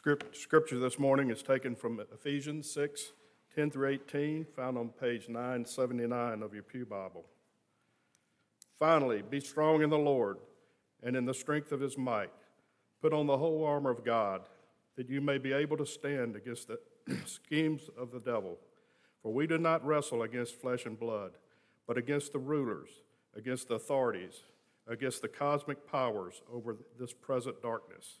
Script, scripture this morning is taken from Ephesians 6 10 through 18, found on page 979 of your Pew Bible. Finally, be strong in the Lord and in the strength of his might. Put on the whole armor of God, that you may be able to stand against the schemes of the devil. For we do not wrestle against flesh and blood, but against the rulers, against the authorities, against the cosmic powers over this present darkness,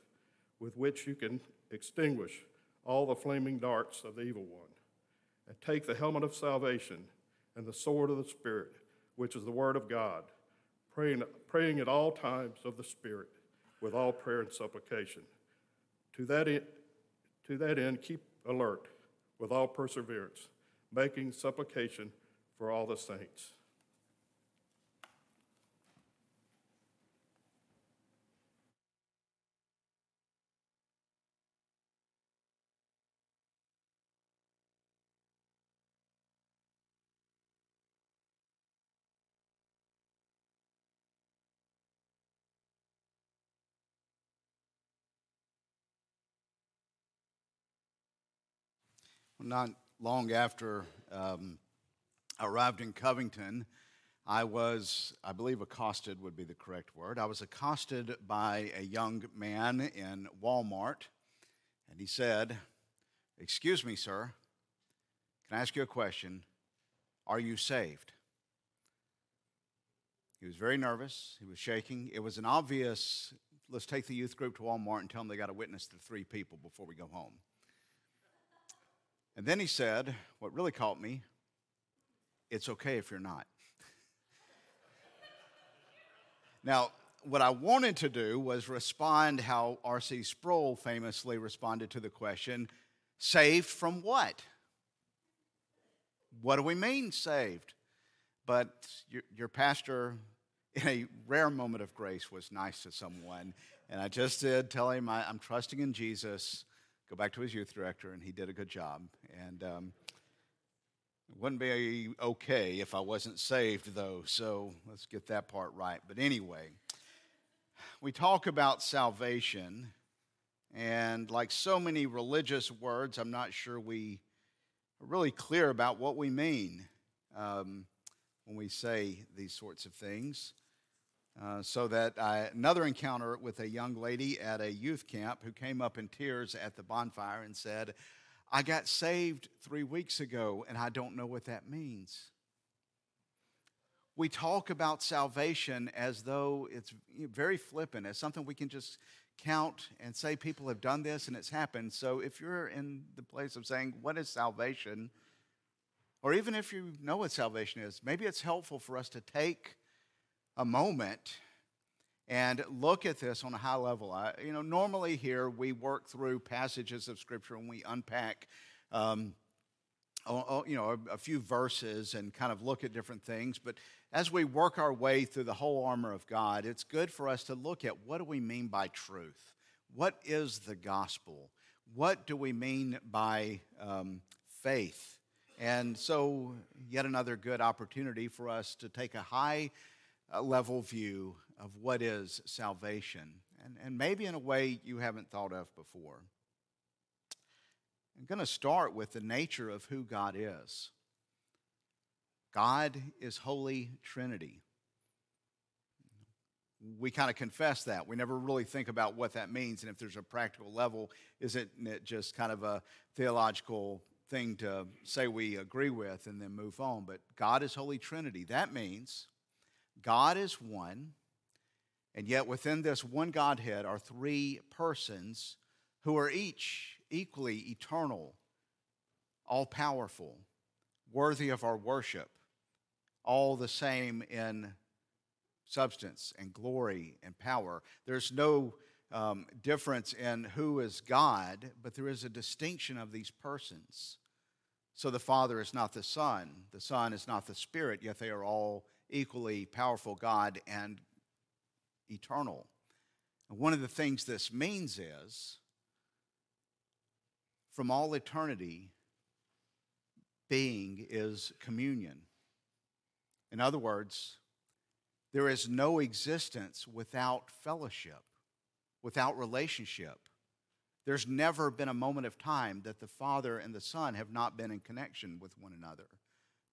with which you can extinguish all the flaming darts of the evil one, and take the helmet of salvation and the sword of the Spirit, which is the word of God, praying, praying at all times of the Spirit with all prayer and supplication. To that, end, to that end, keep alert with all perseverance, making supplication for all the saints. Not long after um, I arrived in Covington, I was, I believe, accosted would be the correct word. I was accosted by a young man in Walmart, and he said, Excuse me, sir, can I ask you a question? Are you saved? He was very nervous. He was shaking. It was an obvious, let's take the youth group to Walmart and tell them they got to witness to three people before we go home. And then he said, What really caught me, it's okay if you're not. now, what I wanted to do was respond how R.C. Sproul famously responded to the question saved from what? What do we mean saved? But your, your pastor, in a rare moment of grace, was nice to someone. And I just did tell him I, I'm trusting in Jesus go back to his youth director, and he did a good job. And um, it wouldn't be okay if I wasn't saved, though, so let's get that part right. But anyway, we talk about salvation, and like so many religious words, I'm not sure we are really clear about what we mean um, when we say these sorts of things. Uh, so that I, another encounter with a young lady at a youth camp who came up in tears at the bonfire and said, I got saved three weeks ago and I don't know what that means. We talk about salvation as though it's very flippant, as something we can just count and say people have done this and it's happened. So if you're in the place of saying, What is salvation? Or even if you know what salvation is, maybe it's helpful for us to take a moment and look at this on a high level. I, you know, normally here we work through passages of Scripture and we unpack, um, you know, a, few verses and kind of look at different things. But as we work our way through the whole armor of God, it's good for us to look at what do we mean by truth? What is the gospel? What do we mean by um, faith? And so, yet another good opportunity for us to take a high level view of what is salvation, and, and maybe in a way you haven't thought of before. I'm going to start with the nature of who God is. God is Holy Trinity. We kind of confess that. We never really think about what that means. And if there's a practical level, isn't it just kind of a theological thing to say we agree with and then move on? But God is Holy Trinity. That means God is one, and yet within this one Godhead are three persons who are each equally eternal, all powerful, worthy of our worship, all the same in substance and glory and power. There's no um, difference in who is God, but there is a distinction of these persons. So the Father is not the Son, the Son is not the Spirit, yet they are all equally powerful God and eternal. And one of the things this means is from all eternity, being is communion. In other words, there is no existence without fellowship, without relationship. There's never been a moment of time that the Father and the Son have not been in connection with one another,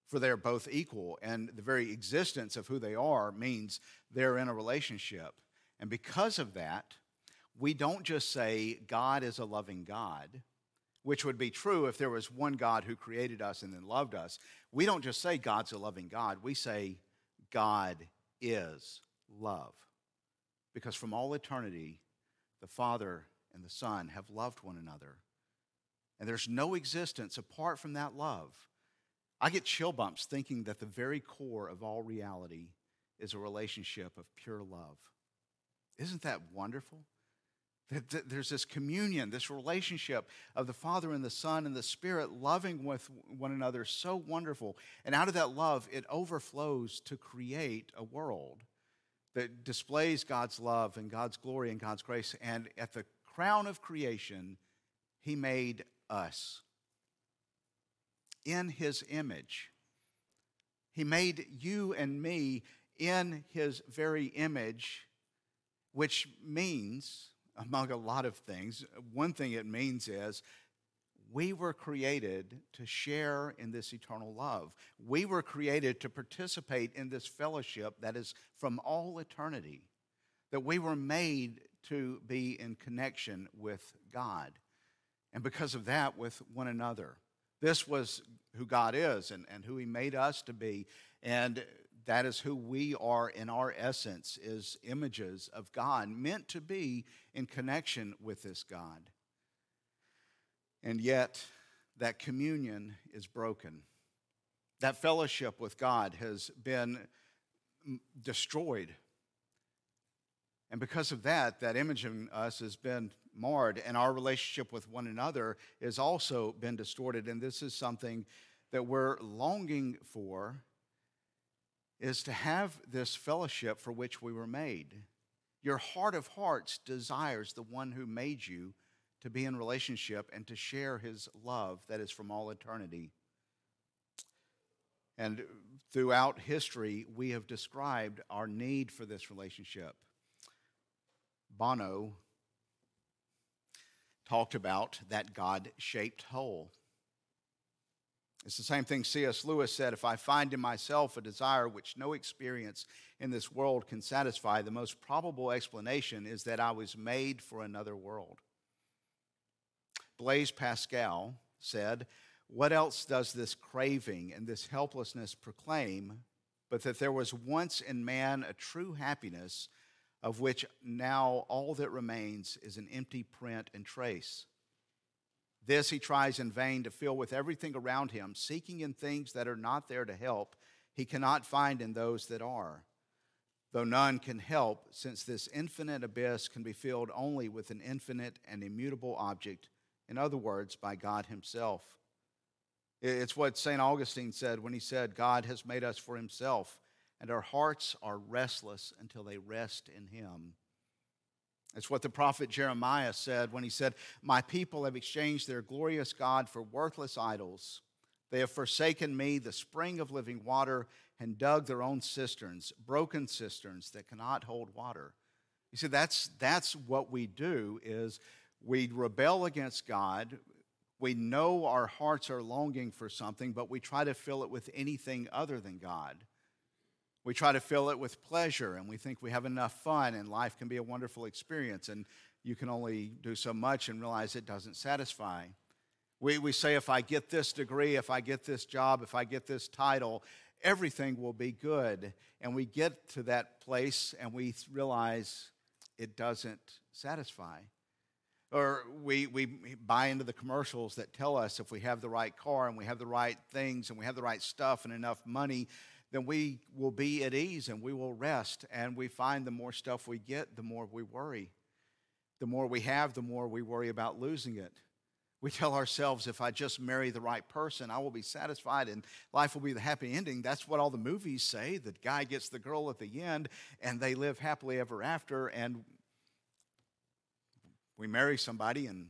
for they're both equal, and the very existence of who they are means they're in a relationship. And because of that, we don't just say God is a loving God, which would be true if there was one God who created us and then loved us. We don't just say God's a loving God, we say God is love. Because from all eternity, the Father and the Son have loved one another. And there's no existence apart from that love. I get chill bumps thinking that the very core of all reality is a relationship of pure love. Isn't that wonderful? That there's this communion, this relationship of the Father and the Son and the Spirit loving with one another, so wonderful. And out of that love, it overflows to create a world that displays God's love and God's glory and God's grace. And at the crown of creation, He made us in His image. He made you and me in His very image, which means, among a lot of things, one thing it means is we were created to share in this eternal love. We were created to participate in this fellowship that is from all eternity. That we were made to be in connection with God. And because of that, with one another. This was who God is and, and who He made us to be. And that is who we are in our essence, is images of God, meant to be in connection with this God. And yet, that communion is broken. That fellowship with God has been destroyed. And because of that, that image in us has been marred, and our relationship with one another has also been distorted. And this is something that we're longing for is to have this fellowship for which we were made. Your heart of hearts desires the one who made you to be in relationship and to share his love that is from all eternity. And throughout history, we have described our need for this relationship. Bono talked about that God shaped hole. It's the same thing C.S. Lewis said if I find in myself a desire which no experience in this world can satisfy, the most probable explanation is that I was made for another world. Blaise Pascal said, What else does this craving and this helplessness proclaim but that there was once in man a true happiness of which now all that remains is an empty print and trace? This he tries in vain to fill with everything around him, seeking in things that are not there to help, he cannot find in those that are. Though none can help, since this infinite abyss can be filled only with an infinite and immutable object in other words, by God Himself. It's what St. Augustine said when he said, God has made us for Himself, and our hearts are restless until they rest in Him. It's what the prophet Jeremiah said when he said, My people have exchanged their glorious God for worthless idols. They have forsaken me, the spring of living water, and dug their own cisterns, broken cisterns that cannot hold water. You see, that's, that's what we do is we rebel against God. We know our hearts are longing for something, but we try to fill it with anything other than God. We try to fill it with pleasure, and we think we have enough fun, and life can be a wonderful experience, and you can only do so much and realize it doesn't satisfy. We, we say, if I get this degree, if I get this job, if I get this title, everything will be good. And we get to that place and we realize it doesn't satisfy. Or we, we buy into the commercials that tell us if we have the right car and we have the right things and we have the right stuff and enough money, then we will be at ease and we will rest. And we find the more stuff we get, the more we worry. The more we have, the more we worry about losing it. We tell ourselves, if I just marry the right person, I will be satisfied and life will be the happy ending. That's what all the movies say. The guy gets the girl at the end and they live happily ever after. And we marry somebody and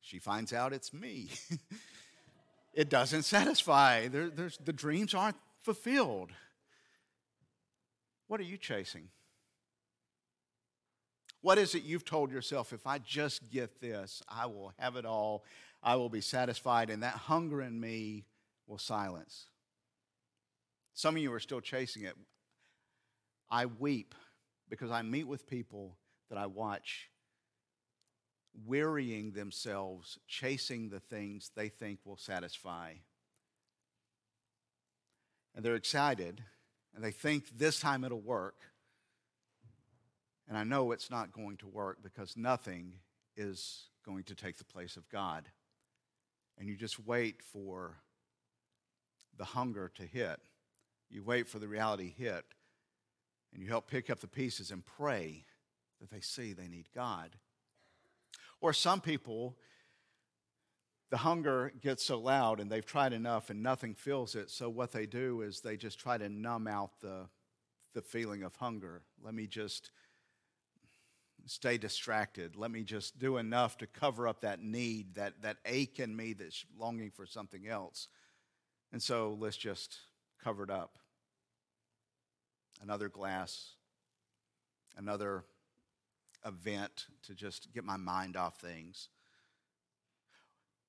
she finds out it's me. it doesn't satisfy. There, the dreams aren't fulfilled. What are you chasing? What is it you've told yourself? If I just get this, I will have it all. I will be satisfied, and that hunger in me will silence. Some of you are still chasing it. I weep because I meet with people that I watch wearying themselves, chasing the things they think will satisfy. And they're excited, and they think this time it'll work. And I know it's not going to work because nothing is going to take the place of God. And you just wait for the hunger to hit. You wait for the reality hit. And you help pick up the pieces and pray that they see they need God. Or some people, the hunger gets so loud and they've tried enough and nothing fills it. So what they do is they just try to numb out the, the feeling of hunger. Let me just stay distracted. Let me just do enough to cover up that need, that, that ache in me that's longing for something else. And so let's just cover it up. Another glass, another event to just get my mind off things.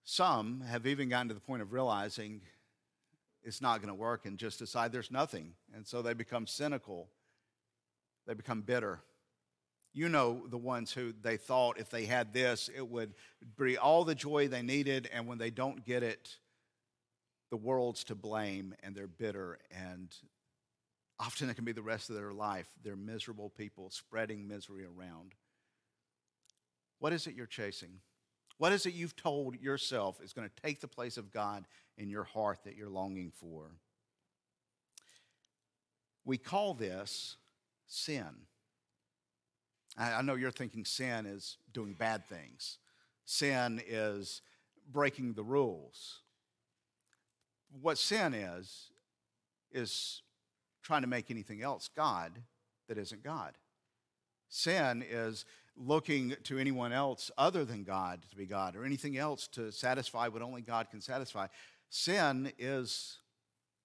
Some have even gotten to the point of realizing it's not going to work and just decide there's nothing. And so they become cynical, they become bitter. You know the ones who they thought if they had this, it would be all the joy they needed, and when they don't get it, the world's to blame and they're bitter. And often it can be the rest of their life. They're miserable people spreading misery around. What is it you're chasing? What is it you've told yourself is going to take the place of God in your heart that you're longing for? We call this sin. I know you're thinking sin is doing bad things, sin is breaking the rules. What sin is, is trying to make anything else God that isn't God. Sin is looking to anyone else other than God to be God or anything else to satisfy what only God can satisfy. Sin is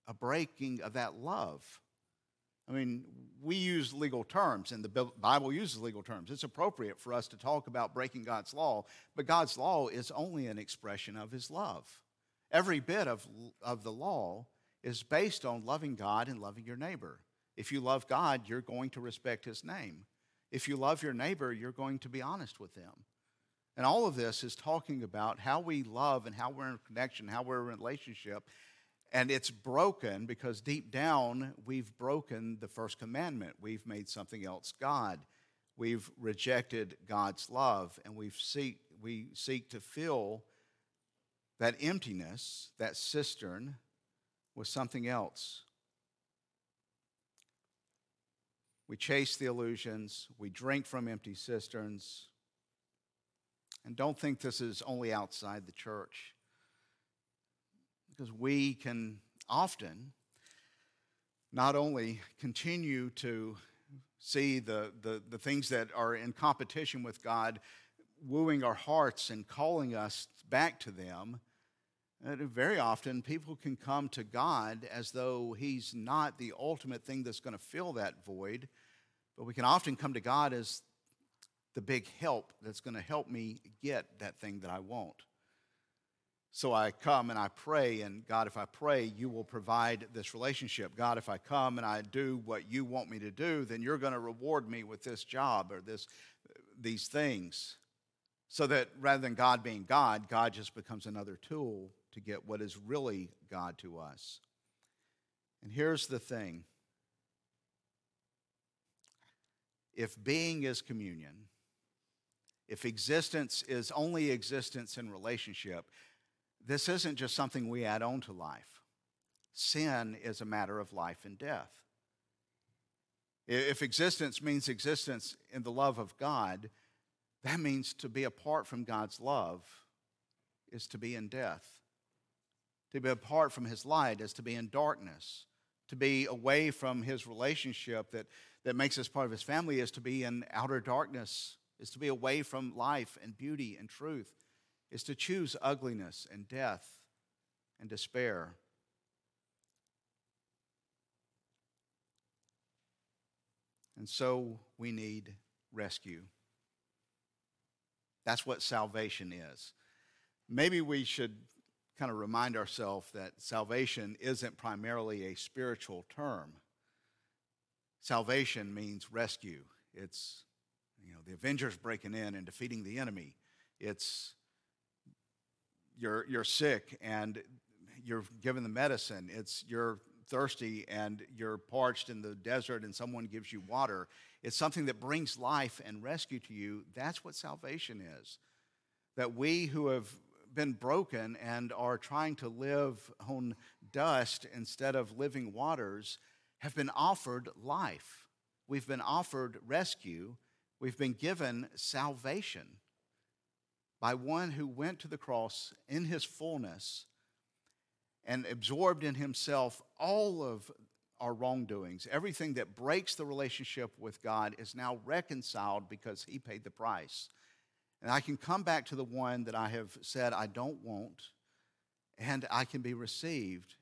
a breaking of that love. I mean, we use legal terms, and the Bible uses legal terms. It's appropriate for us to talk about breaking God's law, but God's law is only an expression of His love. Every bit of, of the law is based on loving God and loving your neighbor. If you love God, you're going to respect His name. If you love your neighbor, you're going to be honest with them. And all of this is talking about how we love and how we're in connection, how we're in relationship, and it's broken because deep down, we've broken the first commandment. We've made something else God. We've rejected God's love, and we seek, we seek to fill that emptiness, that cistern, with something else. We chase the illusions, we drink from empty cisterns. And don't think this is only outside the church because we can often not only continue to see the, the, the things that are in competition with God wooing our hearts and calling us back to them. Very often, people can come to God as though He's not the ultimate thing that's going to fill that void, but we can often come to God as the big help that's going to help me get that thing that I want. So I come and I pray, and God, if I pray, you will provide this relationship. God, if I come and I do what you want me to do, then you're going to reward me with this job or this, these things. So that rather than God being God, God just becomes another tool to get what is really God to us. And here's the thing if being is communion, if existence is only existence in relationship, this isn't just something we add on to life. Sin is a matter of life and death. If existence means existence in the love of God, That means to be apart from God's love is to be in death. To be apart from his light is to be in darkness. To be away from his relationship that, that makes us part of his family is to be in outer darkness, is to be away from life and beauty and truth, is to choose ugliness and death and despair. And so we need rescue. That's what salvation is. Maybe we should kind of remind ourselves that salvation isn't primarily a spiritual term. Salvation means rescue. It's you know the Avengers breaking in and defeating the enemy. It's you're you're sick and you're given the medicine. It's you're thirsty and you're parched in the desert and someone gives you water. It's something that brings life and rescue to you. That's what salvation is. That we who have been broken and are trying to live on dust instead of living waters have been offered life. We've been offered rescue. We've been given salvation by one who went to the cross in his fullness and absorbed in himself all of our wrongdoings. Everything that breaks the relationship with God is now reconciled because he paid the price. And I can come back to the one that I have said I don't want, and I can be received.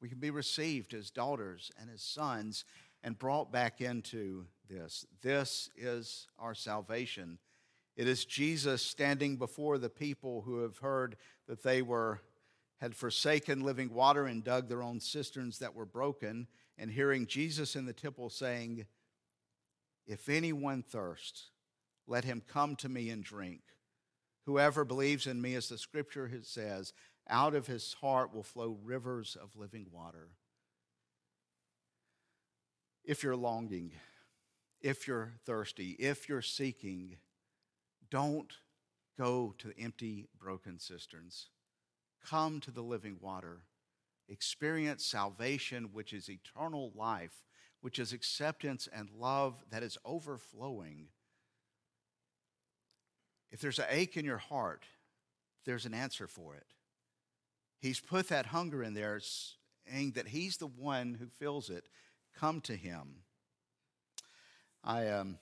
We can be received as daughters and as sons and brought back into this. This is our salvation. It is Jesus standing before the people who have heard that they were had forsaken living water and dug their own cisterns that were broken, and hearing Jesus in the temple saying, If anyone thirsts, let him come to me and drink. Whoever believes in me, as the scripture says, out of his heart will flow rivers of living water. If you're longing, if you're thirsty, if you're seeking, don't go to empty, broken cisterns. Come to the living water. Experience salvation, which is eternal life, which is acceptance and love that is overflowing. If there's an ache in your heart, there's an answer for it. He's put that hunger in there, saying that He's the one who fills it. Come to Him. I um,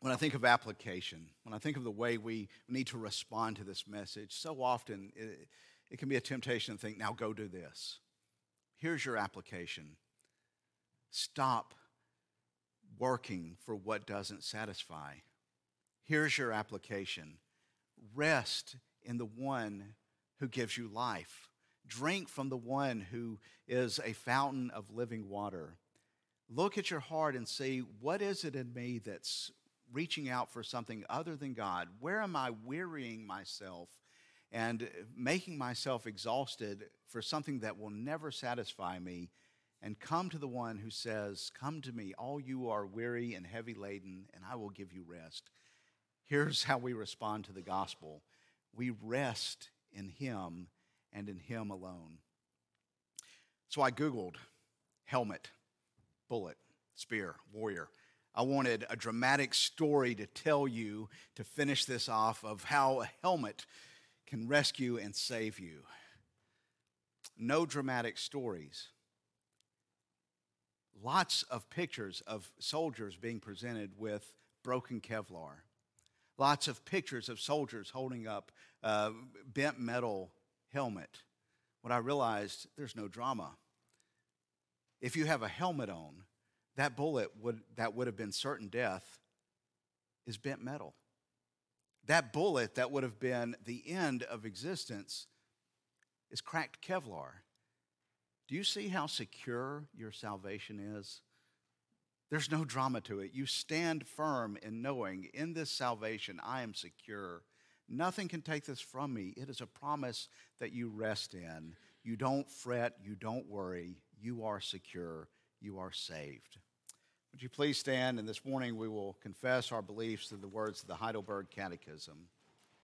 when I think of application, when I think of the way we need to respond to this message, so often it, it can be a temptation to think, now go do this. Here's your application stop working for what doesn't satisfy. Here's your application rest in the one who gives you life. Drink from the one who is a fountain of living water. Look at your heart and see what is it in me that's reaching out for something other than God? Where am I wearying myself and making myself exhausted for something that will never satisfy me? And come to the one who says, Come to me, all you are weary and heavy laden, and I will give you rest. Here's how we respond to the gospel we rest in Him and in Him alone. So I Googled helmet, bullet, spear, warrior. I wanted a dramatic story to tell you to finish this off of how a helmet can rescue and save you. No dramatic stories. Lots of pictures of soldiers being presented with broken Kevlar. Lots of pictures of soldiers holding up bent metal helmet. What I realized, there's no drama. If you have a helmet on, that bullet would, that would have been certain death is bent metal. That bullet that would have been the end of existence is cracked Kevlar. Do you see how secure your salvation is? There's no drama to it. You stand firm in knowing in this salvation I am secure. Nothing can take this from me. It is a promise that you rest in. You don't fret, you don't worry. You are secure, you are saved. Would you please stand? And this morning we will confess our beliefs through the words of the Heidelberg Catechism.